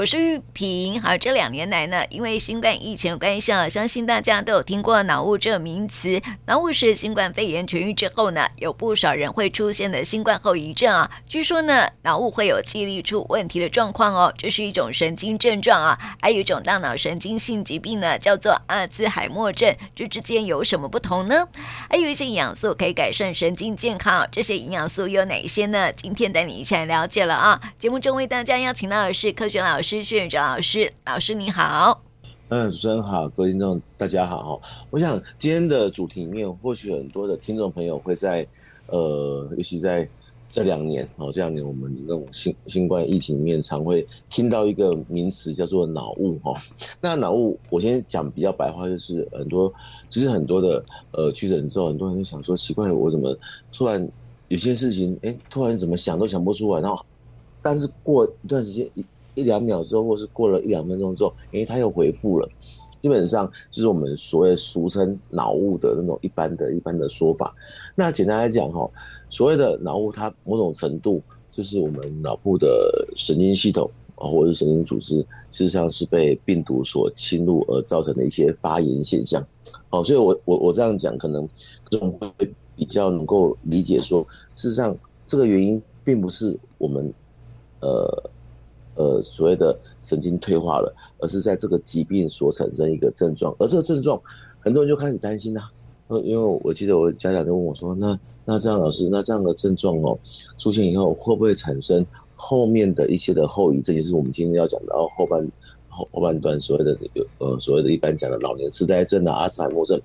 我是玉萍。好，这两年来呢，因为新冠疫情的关系啊，相信大家都有听过脑雾这个名词。脑雾是新冠肺炎痊愈之后呢，有不少人会出现的新冠后遗症啊。据说呢，脑雾会有记忆力出问题的状况哦，这是一种神经症状啊。还有一种大脑神经性疾病呢，叫做阿兹海默症。这之间有什么不同呢？还有一些营养素可以改善神经健康，这些营养素有哪些呢？今天带你一起来了解了啊。节目中为大家邀请到的是科学老师薛宇哲老师，老师你好。嗯，主持人好，各位听众大家好。我想今天的主题里面，或许很多的听众朋友会在呃，尤其在这两年哦，这两年我们那种新新冠疫情里面，常会听到一个名词叫做脑雾哈。那脑雾，我先讲比较白话，就是很多其实很多的呃确诊之后，很多人就想说，奇怪，我怎么突然有些事情，哎，突然怎么想都想不出来，然后。但是过一段时间一一两秒之后，或是过了一两分钟之后，诶，他又回复了。基本上就是我们所谓俗称脑雾的那种一般的一般的说法。那简单来讲哈，所谓的脑雾，它某种程度就是我们脑部的神经系统啊，或者是神经组织，事实上是被病毒所侵入而造成的一些发炎现象。哦，所以我我我这样讲，可能这种会比较能够理解说，事实上这个原因并不是我们。呃呃，所谓的神经退化了，而是在这个疾病所产生一个症状，而这个症状，很多人就开始担心啦。呃，因为我记得我家长就问我说：“那那这样老师，那这样的症状哦，出现以后会不会产生后面的一些的后遗症？也是我们今天要讲到后半后后半段所谓的有呃所谓的一般讲的老年痴呆症啊、阿兹海默症，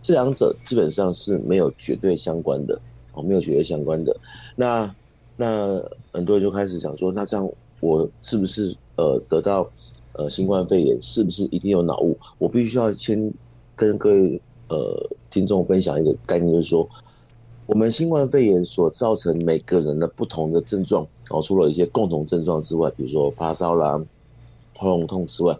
这两者基本上是没有绝对相关的哦，没有绝对相关的。那。那很多人就开始想说，那这样我是不是呃得到呃新冠肺炎，是不是一定有脑雾？我必须要先跟各位呃听众分享一个概念，就是说，我们新冠肺炎所造成每个人的不同的症状，然哦，除了一些共同症状之外，比如说发烧啦、喉咙痛之外，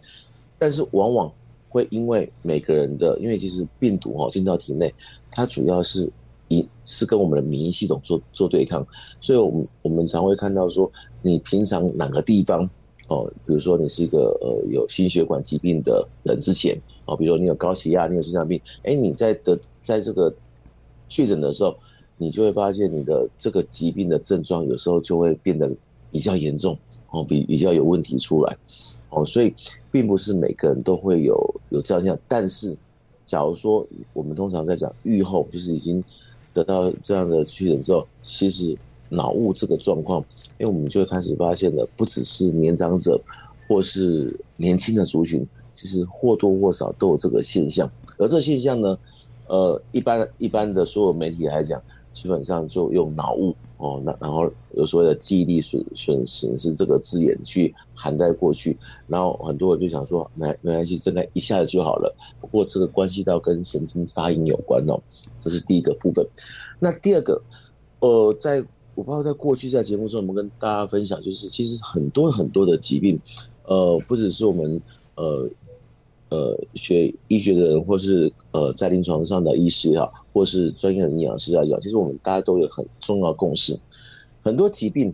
但是往往会因为每个人的，因为其实病毒哦进到体内，它主要是。一是跟我们的免疫系统做做对抗，所以，我们我们常会看到说，你平常哪个地方哦，比如说你是一个呃有心血管疾病的人之前哦，比如说你有高血压，你有心脏病，哎，你在的在这个确诊的时候，你就会发现你的这个疾病的症状有时候就会变得比较严重哦，比比较有问题出来哦，所以并不是每个人都会有有这样这样，但是假如说我们通常在讲预后，就是已经。得到这样的确诊之后，其实脑雾这个状况，因为我们就会开始发现了，不只是年长者或是年轻的族群，其实或多或少都有这个现象。而这现象呢，呃，一般一般的所有媒体来讲，基本上就用脑雾哦，那然后有所谓的记忆力损损失是这个字眼去涵盖过去，然后很多人就想说，没没关系，真的一下子就好了。不过这个关系到跟神经发炎有关哦，这是第一个部分。那第二个，呃，在我不知道在过去在节目中我们跟大家分享，就是其实很多很多的疾病，呃，不只是我们呃。呃，学医学的人，或是呃在临床上的医师啊，或是专业的营养师来讲，其实我们大家都有很重要的共识。很多疾病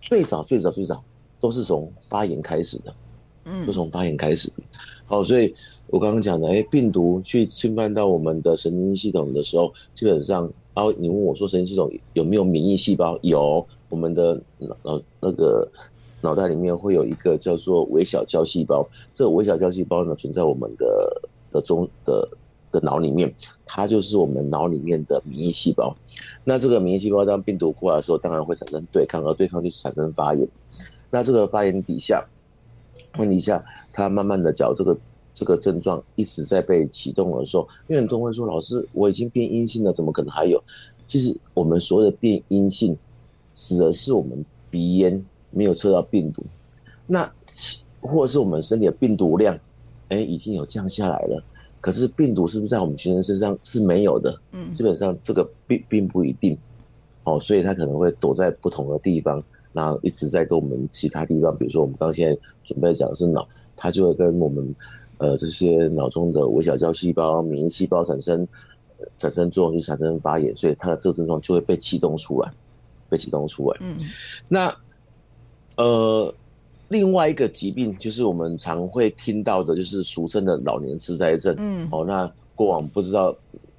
最早最早最早都是从发炎开始的，嗯，都从发炎开始。好，所以我刚刚讲的，哎，病毒去侵犯到我们的神经系统的时候，基本上，然后你问我说神经系统有没有免疫细胞？有，我们的脑那个。脑袋里面会有一个叫做微小胶细胞，这个微小胶细胞呢存在我们的的中的的脑里面，它就是我们脑里面的免疫细胞。那这个免疫细胞当病毒过来的时候，当然会产生对抗，而对抗就产生发炎。那这个发炎底下，问题下，它慢慢的讲这个这个症状一直在被启动的时候，因为很多人会说，老师我已经变阴性了，怎么可能还有？其实我们所谓的变阴性，指的是我们鼻咽。没有测到病毒，那或者是我们身体的病毒量，哎，已经有降下来了。可是病毒是不是在我们全身身上是没有的？嗯，基本上这个并并不一定。哦，所以它可能会躲在不同的地方，然后一直在跟我们其他地方，比如说我们刚现在准备讲的是脑，它就会跟我们呃这些脑中的微小胶细胞、免疫细胞产生产生作用，就产生发炎，所以它的这个症状就会被启动出来，被启动出来。嗯，那。呃，另外一个疾病就是我们常会听到的，就是俗称的老年痴呆症。嗯，哦，那过往不知道，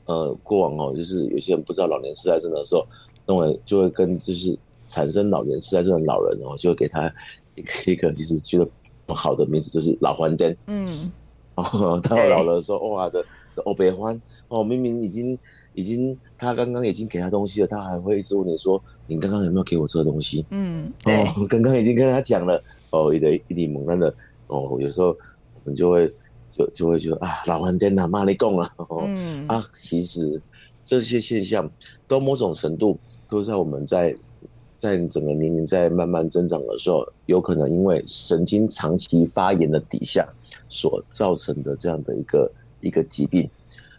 呃，过往哦，就是有些人不知道老年痴呆症的时候，那么就会跟就是产生老年痴呆症的老人哦，就会给他一个一个其实觉得不好的名字，就是老黄灯。嗯，哦，到老了的时候，哇的的欧北欢哦，明明已经。已经，他刚刚已经给他东西了，他还会一直问你说：“你刚刚有没有给我这个东西？”嗯，哦，刚刚已经跟他讲了，哦，一点一点懵的，哦，有时候我们就会就就会觉得啊，老番颠啊，骂你供了，哦，嗯啊，其实这些现象都某种程度都在我们在在整个年龄在慢慢增长的时候，有可能因为神经长期发炎的底下所造成的这样的一个一个疾病。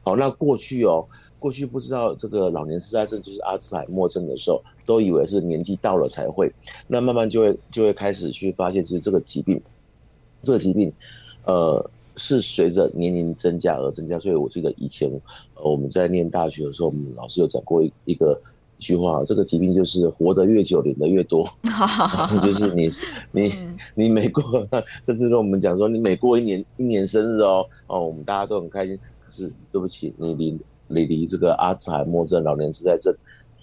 好，那过去哦。过去不知道这个老年痴呆症就是阿兹海默症的时候，都以为是年纪到了才会。那慢慢就会就会开始去发现，其实这个疾病，这个疾病，呃，是随着年龄增加而增加。所以我记得以前，呃，我们在念大学的时候，我们老师有讲过一一个一句话，这个疾病就是活得越久，领的越多。就是你你你每过，甚至跟我们讲说，你每过一年一年生日哦哦，我们大家都很开心。可是对不起，你离。离离这个阿兹海默症、老年痴呆症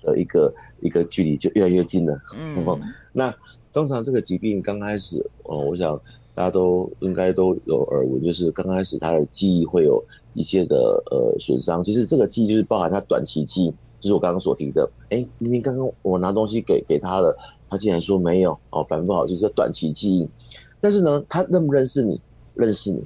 的一个一个距离就越来越近了。嗯，那通常这个疾病刚开始，哦，我想大家都应该都有耳闻，就是刚开始他的记忆会有一些的呃损伤。其实这个记忆就是包含他短期记忆，就是我刚刚所提的。哎，明明刚刚我拿东西给给他了，他竟然说没有哦，反复好，就是短期记忆。但是呢，他认不认识你？认识你。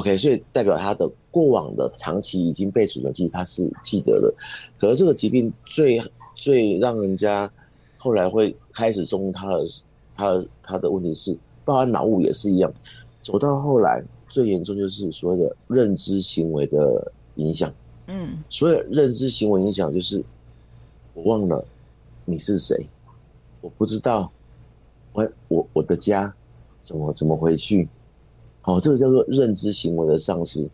OK，所以代表他的过往的长期已经被储存记忆，他是记得的。可是这个疾病最最让人家后来会开始中他的他他的问题是，包含脑雾也是一样。走到后来最严重就是所谓的认知行为的影响。嗯，所以认知行为影响就是我忘了你是谁，我不知道我我我的家怎么怎么回去。好，这个叫做认知行为的丧失。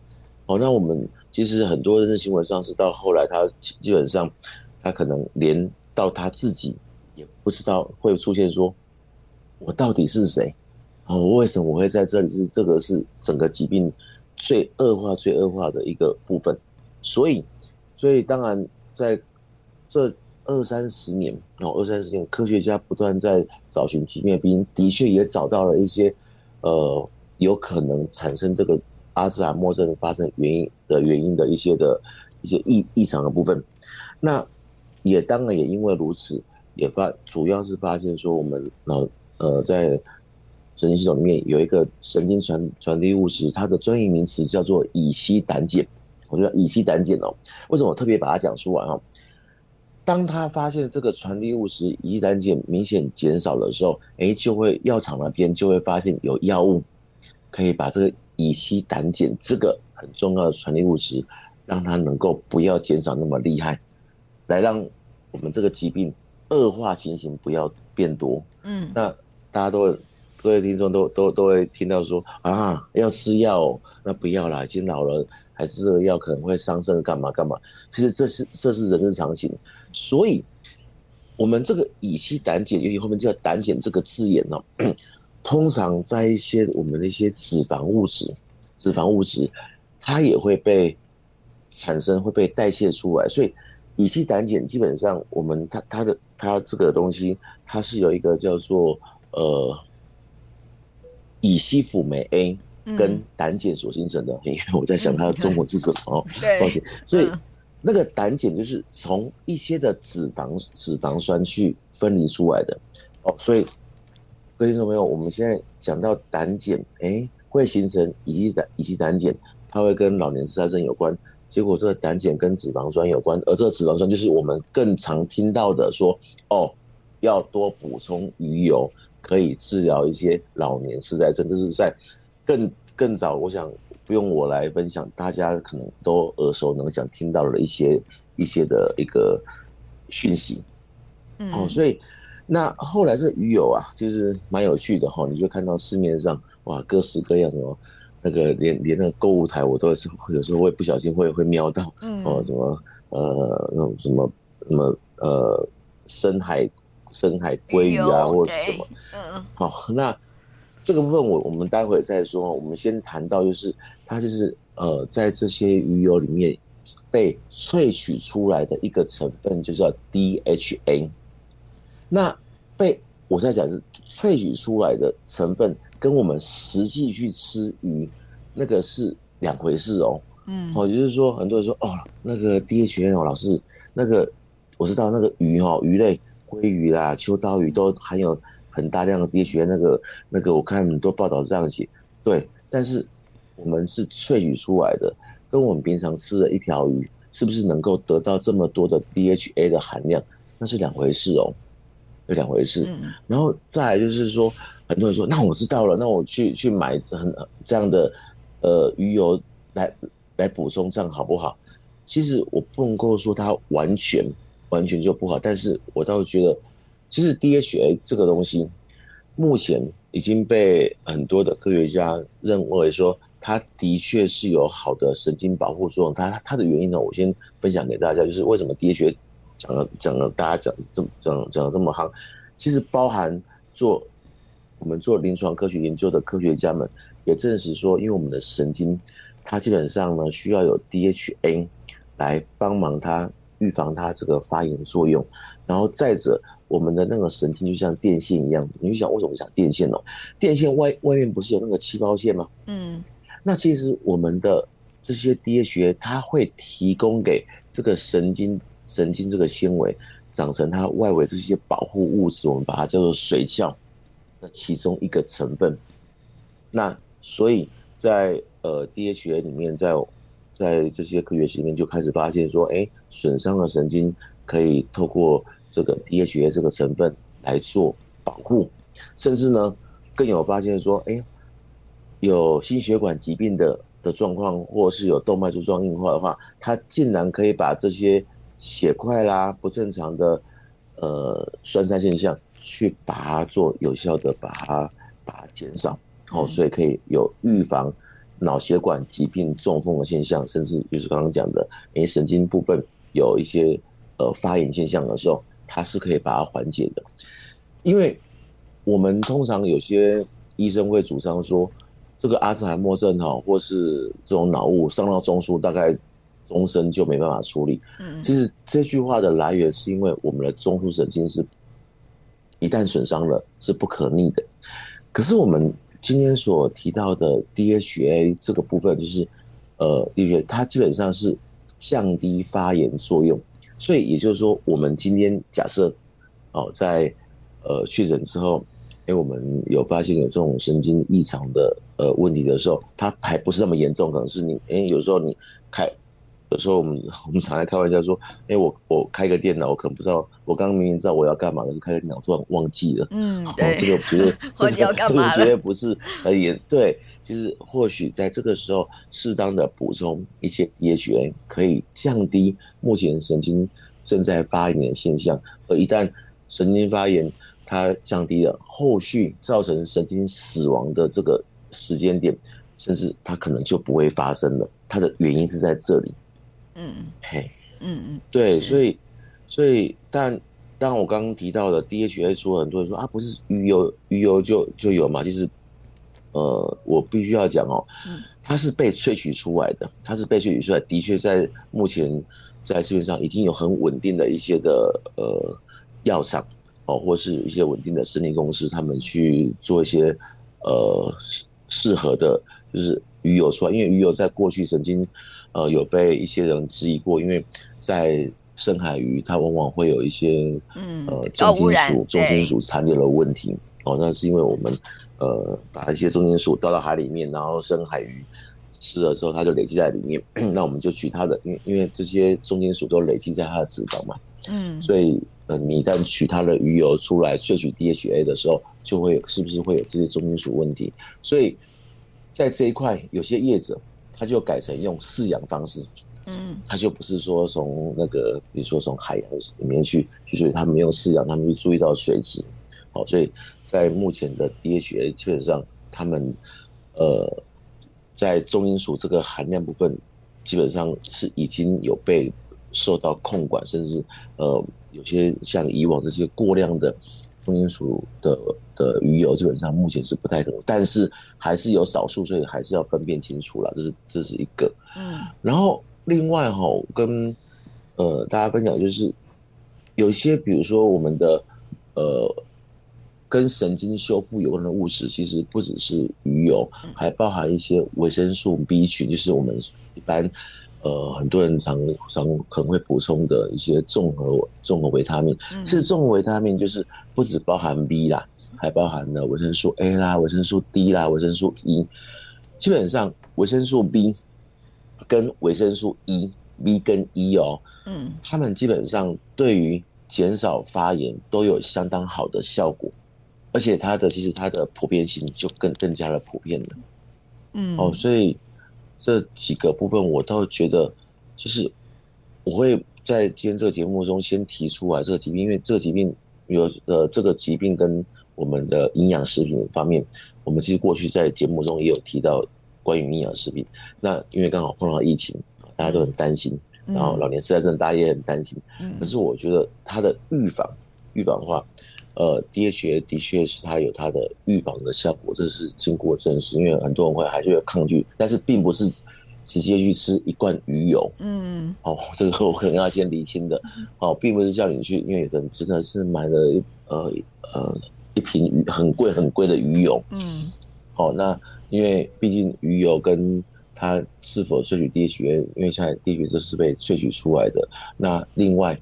好，那我们其实很多认知行为丧失到后来，他基本上他可能连到他自己也不知道会出现说，我到底是谁？哦，为什么我会在这里？是这个是整个疾病最恶化、最恶化的一个部分。所以，所以当然在这二三十年，哦，二三十年，科学家不断在找寻疾病的病因，的确也找到了一些，呃。有可能产生这个阿兹海默症发生原因的原因的一些的一些异异常的部分，那也当然也因为如此，也发主要是发现说我们脑呃在神经系统里面有一个神经传传递物质，它的专业名词叫做乙烯胆碱。我觉得乙烯胆碱哦，为什么我特别把它讲出来哦？当他发现这个传递物质乙胆碱明显减少的时候，哎，就会药厂那边就会发现有药物。可以把这个乙烯胆碱这个很重要的传递物质，让它能够不要减少那么厉害，来让我们这个疾病恶化情形不要变多。嗯，那大家都会各位听众都都都会听到说啊，要吃药哦，那不要啦，已经老了，还是这个药可能会伤肾干嘛干嘛。其实这是这是人之常情，所以我们这个乙烯胆碱，尤其后面叫胆碱这个字眼呢。通常在一些我们的一些脂肪物质，脂肪物质，它也会被产生，会被代谢出来。所以乙烯胆碱基本上，我们它它的它这个东西，它是有一个叫做呃乙烯辅酶 A 跟胆碱所形成的。因为我在想它的中文是什么哦，抱歉。所以那个胆碱就是从一些的脂肪脂肪酸去分离出来的哦，所以。各位听众朋友，我们现在讲到胆碱，哎，会形成乙基胆乙基胆碱，它会跟老年痴呆症有关。结果这个胆碱跟脂肪酸有关，而这个脂肪酸就是我们更常听到的说，哦，要多补充鱼油，可以治疗一些老年痴呆症。这是在更更早，我想不用我来分享，大家可能都耳熟能详听到了一些一些的一个讯息。嗯，哦，所以。那后来这鱼油啊，就是蛮有趣的哈，你就看到市面上哇，各式各样什么，那个连连那个购物台我都是有时候会不小心会会瞄到，哦什么呃那种什么什么呃深海深海鲑鱼啊或者是什么，嗯嗯，好，那这个部分我我们待会再说。我们先谈到就是它就是呃在这些鱼油里面被萃取出来的一个成分，就叫 DHA。那被我在讲是萃取出来的成分，跟我们实际去吃鱼那个是两回事哦。嗯，哦，就是说很多人说哦，那个 DHA 哦，老师，那个我知道那个鱼哦，鱼类鲑鱼啦、秋刀鱼都含有很大量的 DHA，那个那个我看很多报道是这样写，对，但是我们是萃取出来的，跟我们平常吃的一条鱼是不是能够得到这么多的 DHA 的含量，那是两回事哦。有两回事，然后再来就是说，很多人说，那我知道了，那我去去买很这样的呃鱼油来来补充，这样好不好？其实我不能够说它完全完全就不好，但是我倒是觉得，其实 DHA 这个东西，目前已经被很多的科学家认为说，它的确是有好的神经保护作用。它它的原因呢，我先分享给大家，就是为什么 DHA。讲了讲了，大家讲这么讲讲了这么夯，其实包含做我们做临床科学研究的科学家们也证实说，因为我们的神经它基本上呢需要有 DHA 来帮忙它预防它这个发炎作用，然后再者我们的那个神经就像电线一样，你就想为什么讲电线哦？电线外外面不是有那个气泡线吗？嗯，那其实我们的这些 DHA 它会提供给这个神经。神经这个纤维长成它外围这些保护物质，我们把它叫做髓鞘的其中一个成分。那所以在呃 DHA 里面，在在这些科学里面就开始发现说，哎，损伤的神经可以透过这个 DHA 这个成分来做保护，甚至呢更有发现说，哎，有心血管疾病的的状况，或是有动脉粥状硬化的话，它竟然可以把这些血块啦，不正常的呃栓塞现象，去把它做有效的把它把它减少，哦，所以可以有预防脑血管疾病、中风的现象，甚至就是刚刚讲的，诶神经部分有一些呃发炎现象的时候，它是可以把它缓解的。因为我们通常有些医生会主张说，这个阿兹海默症哈，或是这种脑雾伤到中枢，大概。终身就没办法处理。嗯，其实这句话的来源是因为我们的中枢神经是，一旦损伤了是不可逆的。可是我们今天所提到的 DHA 这个部分，就是呃，DHA 它基本上是降低发炎作用。所以也就是说，我们今天假设哦，在呃确诊之后，因为，我们有发现有这种神经异常的呃问题的时候，它还不是那么严重，可能是你哎，有时候你开。有时候我们我们常来开玩笑说，哎、欸，我我开个电脑，我可能不知道，我刚刚明明知道我要干嘛，可是开个电脑突然忘记了。嗯，对，这个绝对，这个这个绝对不是呃也。对，其实或许在这个时候，适当的补充一些 DHA，可以降低目前神经正在发炎的现象。而一旦神经发炎它降低了，后续造成神经死亡的这个时间点，甚至它可能就不会发生了。它的原因是在这里。嗯，嘿，嗯嗯，对，所以，所以，但，但我刚刚提到的 DHA，说很多人说啊，不是鱼油，鱼油就就有嘛？其实，呃，我必须要讲哦，它是被萃取出来的，它是被萃取出来，的确在目前在市面上已经有很稳定的一些的呃药厂哦，或是一些稳定的生技公司，他们去做一些呃适合的，就是鱼油出来，因为鱼油在过去曾经。呃，有被一些人质疑过，因为在深海鱼，它往往会有一些呃重金属、重金属残留的问题。哦，那是因为我们呃把一些重金属倒到海里面，然后深海鱼吃了之后，它就累积在里面。那我们就取它的，因因为这些重金属都累积在它的脂肪嘛。嗯。所以呃，你一旦取它的鱼油出来萃取 DHA 的时候，就会是不是会有这些重金属问题？所以在这一块，有些业者。他就改成用饲养方式，嗯，他就不是说从那个，比如说从海洋里面去去，所以他们用饲养，他们就注意到水质，好，所以在目前的 DHA 基本上，他们呃在重金属这个含量部分，基本上是已经有被受到控管，甚至呃有些像以往这些过量的重金属的的鱼油，基本上目前是不太可能，但是还是有少数，所以还是要分辨清楚了。这是这是一个。嗯，然后另外哈，跟呃大家分享就是，有些比如说我们的呃跟神经修复有关的物质，其实不只是鱼油，还包含一些维生素 B 群，就是我们一般。呃，很多人常常可能会补充的一些综合综合维他命，其实综合维他命就是不只包含 B 啦，还包含了维生素 A 啦、维生素 D 啦、维生素 E。基本上维生素 B 跟维生素 E，B 跟 E 哦，嗯，他们基本上对于减少发炎都有相当好的效果，而且它的其实它的普遍性就更更加的普遍了，嗯，哦，所以。这几个部分我倒觉得，就是我会在今天这个节目中先提出来这个疾病，因为这个疾病有呃这个疾病跟我们的营养食品方面，我们其实过去在节目中也有提到关于营养食品。那因为刚好碰到疫情，大家都很担心，然后老年痴呆症大家也很担心。可是我觉得它的预防，预防的话。呃，DHA 的确是它有它的预防的效果，这是经过证实。因为很多人会还是有抗拒，但是并不是直接去吃一罐鱼油。嗯，哦，这个我可能要先厘清的。哦，并不是叫你去，因为有的人真的是买了一呃呃一瓶鱼很贵很贵的鱼油。嗯，哦，那因为毕竟鱼油跟它是否萃取 DHA，因为现在 DHA 这是被萃取出来的。那另外。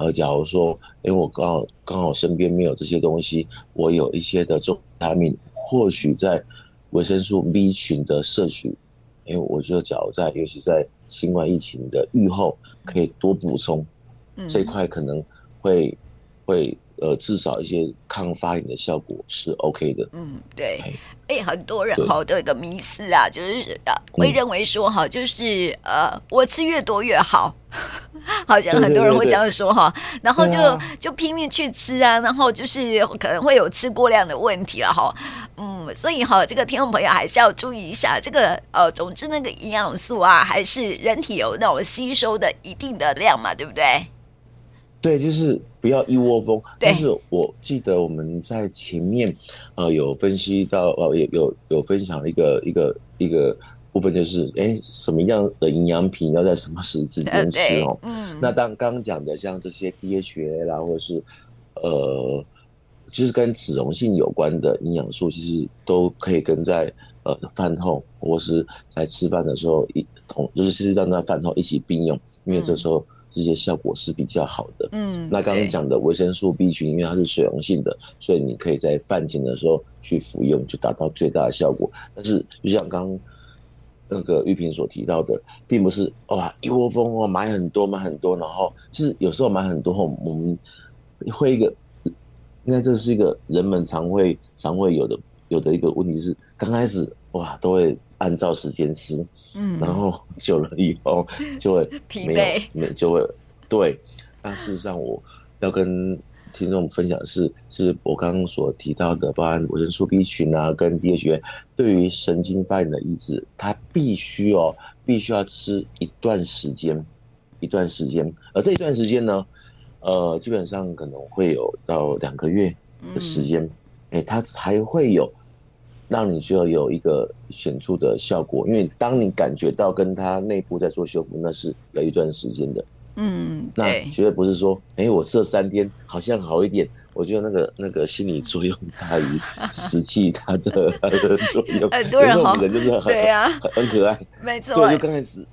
呃，假如说，因为我刚好刚好身边没有这些东西，我有一些的综合维他命，或许在维生素 B 群的摄取，因为我觉得，假如在尤其在新冠疫情的预后，可以多补充，这块可能会会。呃，至少一些抗发炎的效果是 OK 的。嗯，对。哎、欸，很多人哈都有一个迷思啊，就是呃，会认为说哈，就是呃，我吃越多越好，好像很多人会这样说哈，然后就就拼命去吃啊，然后就是可能会有吃过量的问题了哈。嗯，所以哈，这个听众朋友还是要注意一下，这个呃，总之那个营养素啊，还是人体有那种吸收的一定的量嘛，对不对？对，就是不要一窝蜂。但是我记得我们在前面，呃，有分析到，呃，有有有分享一个一个一个部分，就是，哎，什么样的营养品要在什么时之间吃哦？嗯。那当刚刚讲的像这些 DHA 啦，或者是呃，就是跟脂溶性有关的营养素，其实都可以跟在呃饭后或是在吃饭的时候一同，就是其实让在饭后一起并用，因为这时候。这些效果是比较好的。嗯，那刚刚讲的维生素 B 群，因为它是水溶性的，所以你可以在饭前的时候去服用，就达到最大的效果。但是，就像刚刚那个玉萍所提到的，并不是哇一窝蜂哦买很多买很多，然后是有时候买很多后，我们会一个，应该这是一个人们常会常会有的有的一个问题是，刚开始哇都会。按照时间吃，嗯，然后久了以后 就会没有疲惫，没就会对。但事实上，我要跟听众分享的是，是我刚刚所提到的，包含维生素 B 群啊，跟 DHA 对于神经发炎的抑制，它必须哦，必须要吃一段时间，一段时间。而这一段时间呢，呃，基本上可能会有到两个月的时间，哎、嗯，它才会有。让你就有一个显著的效果，因为当你感觉到跟它内部在做修复，那是有一段时间的。嗯，那绝对不是说，哎、欸，我吃了三天好像好一点。我觉得那个那个心理作用大于实际它的它的作用。很多人好，人就是很对啊，很很可爱，没错。对，就刚开始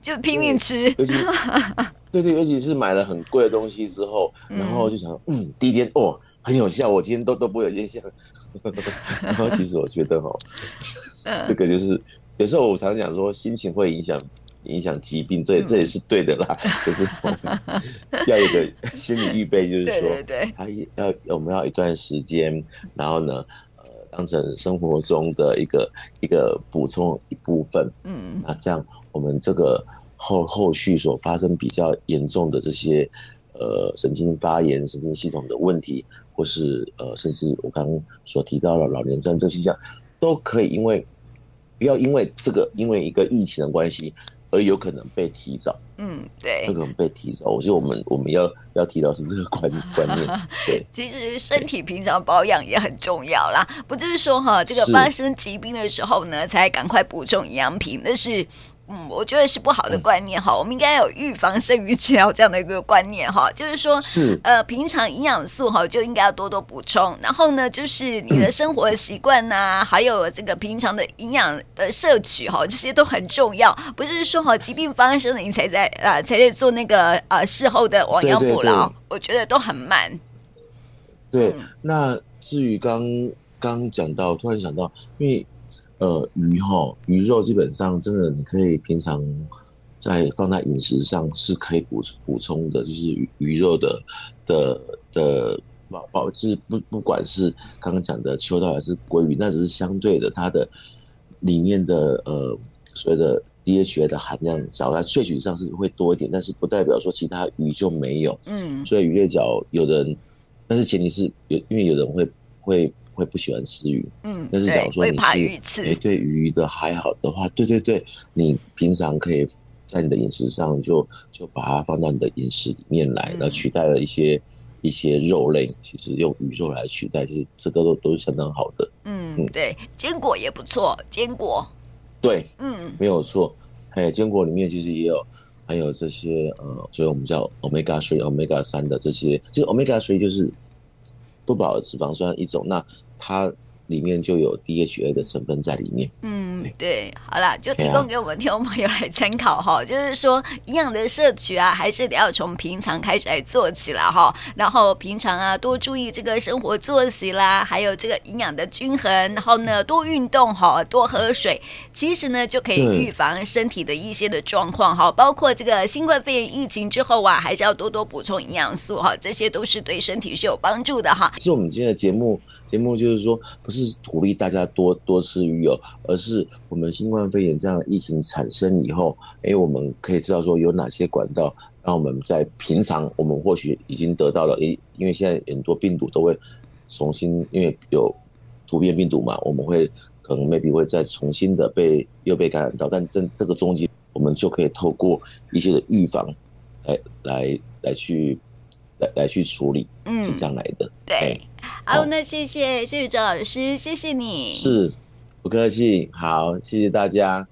就拼命吃，尤其 对对，尤其是买了很贵的东西之后，然后就想，嗯，第一天哦很有效，我今天都都不会有印象。然后其实我觉得哈，这个就是有时候我常常讲说，心情会影响影响疾病，这这也是对的啦。就是 要有个心理预备，就是说，对对对，要我们要一段时间，然后呢，呃，当成生活中的一个一个补充一部分。嗯，那这样我们这个后后续所发生比较严重的这些呃神经发炎、神经系统的问题。或是呃，甚至我刚刚所提到的老年症这些项，都可以因为不要因为这个因为一个疫情的关系而有可能被提早。嗯，对，那个被提早。我觉得我们我们要要提到是这个观观念。对，其实身体平常保养也很重要啦，不就是说哈，这个发生疾病的时候呢，才赶快补充营养品，那是。嗯，我觉得是不好的观念哈，嗯、我们应该有预防胜于治疗这样的一个观念哈，就是说，是呃，平常营养素哈就应该要多多补充，然后呢，就是你的生 活习惯呐，嗯、还有这个平常的营养的摄取哈，这些都很重要，不是说哈疾病发生了你才在啊、呃、才在做那个啊事后的亡羊补牢，我觉得都很慢。对，嗯、那至于刚刚讲到，突然想到，因为。呃，鱼哈，鱼肉基本上真的，你可以平常在放在饮食上是可以补补充的，就是鱼鱼肉的的的保保，就是不不管是刚刚讲的秋刀还是鲑鱼，那只是相对的，它的里面的呃所谓的 DHA 的含量，少在萃取上是会多一点，但是不代表说其他鱼就没有。嗯，所以鱼类角有人，但是前提是有，因为有人会会。会不喜欢吃鱼，嗯，但是假如说你是哎对鱼的还好的话，对对对，你平常可以在你的饮食上就就把它放到你的饮食里面来，然后取代了一些一些肉类，其实用鱼肉来取代，其实这个都都是相当好的。嗯，对，坚果也不错，坚果，对，嗯，没有错，还有坚果里面其实也有还有这些呃，所以我们叫 omega three、omega 三的这些，其实 omega three 就是。不饱和脂肪酸一种，那它。里面就有 DHA 的成分在里面。嗯，对，好啦，就提供给我们听众朋友来参考哈。就是说，营养的摄取啊，还是得要从平常开始来做起来哈。然后平常啊，多注意这个生活作息啦，还有这个营养的均衡。然后呢，多运动哈，多喝水。其实呢，就可以预防身体的一些的状况哈。包括这个新冠肺炎疫情之后啊，还是要多多补充营养素哈。这些都是对身体是有帮助的哈。是我们今天的节目。节目就是说，不是鼓励大家多多吃鱼哦，而是我们新冠肺炎这样的疫情产生以后，哎，我们可以知道说有哪些管道，让我们在平常我们或许已经得到了，诶，因为现在很多病毒都会重新，因为有突变病毒嘛，我们会可能 maybe 会再重新的被又被感染到，但这这个中间，我们就可以透过一些的预防来来来去来来去处理，嗯，是这样来的，对。好，那谢谢谢谢周老师，谢谢你。是，不客气。好，谢谢大家。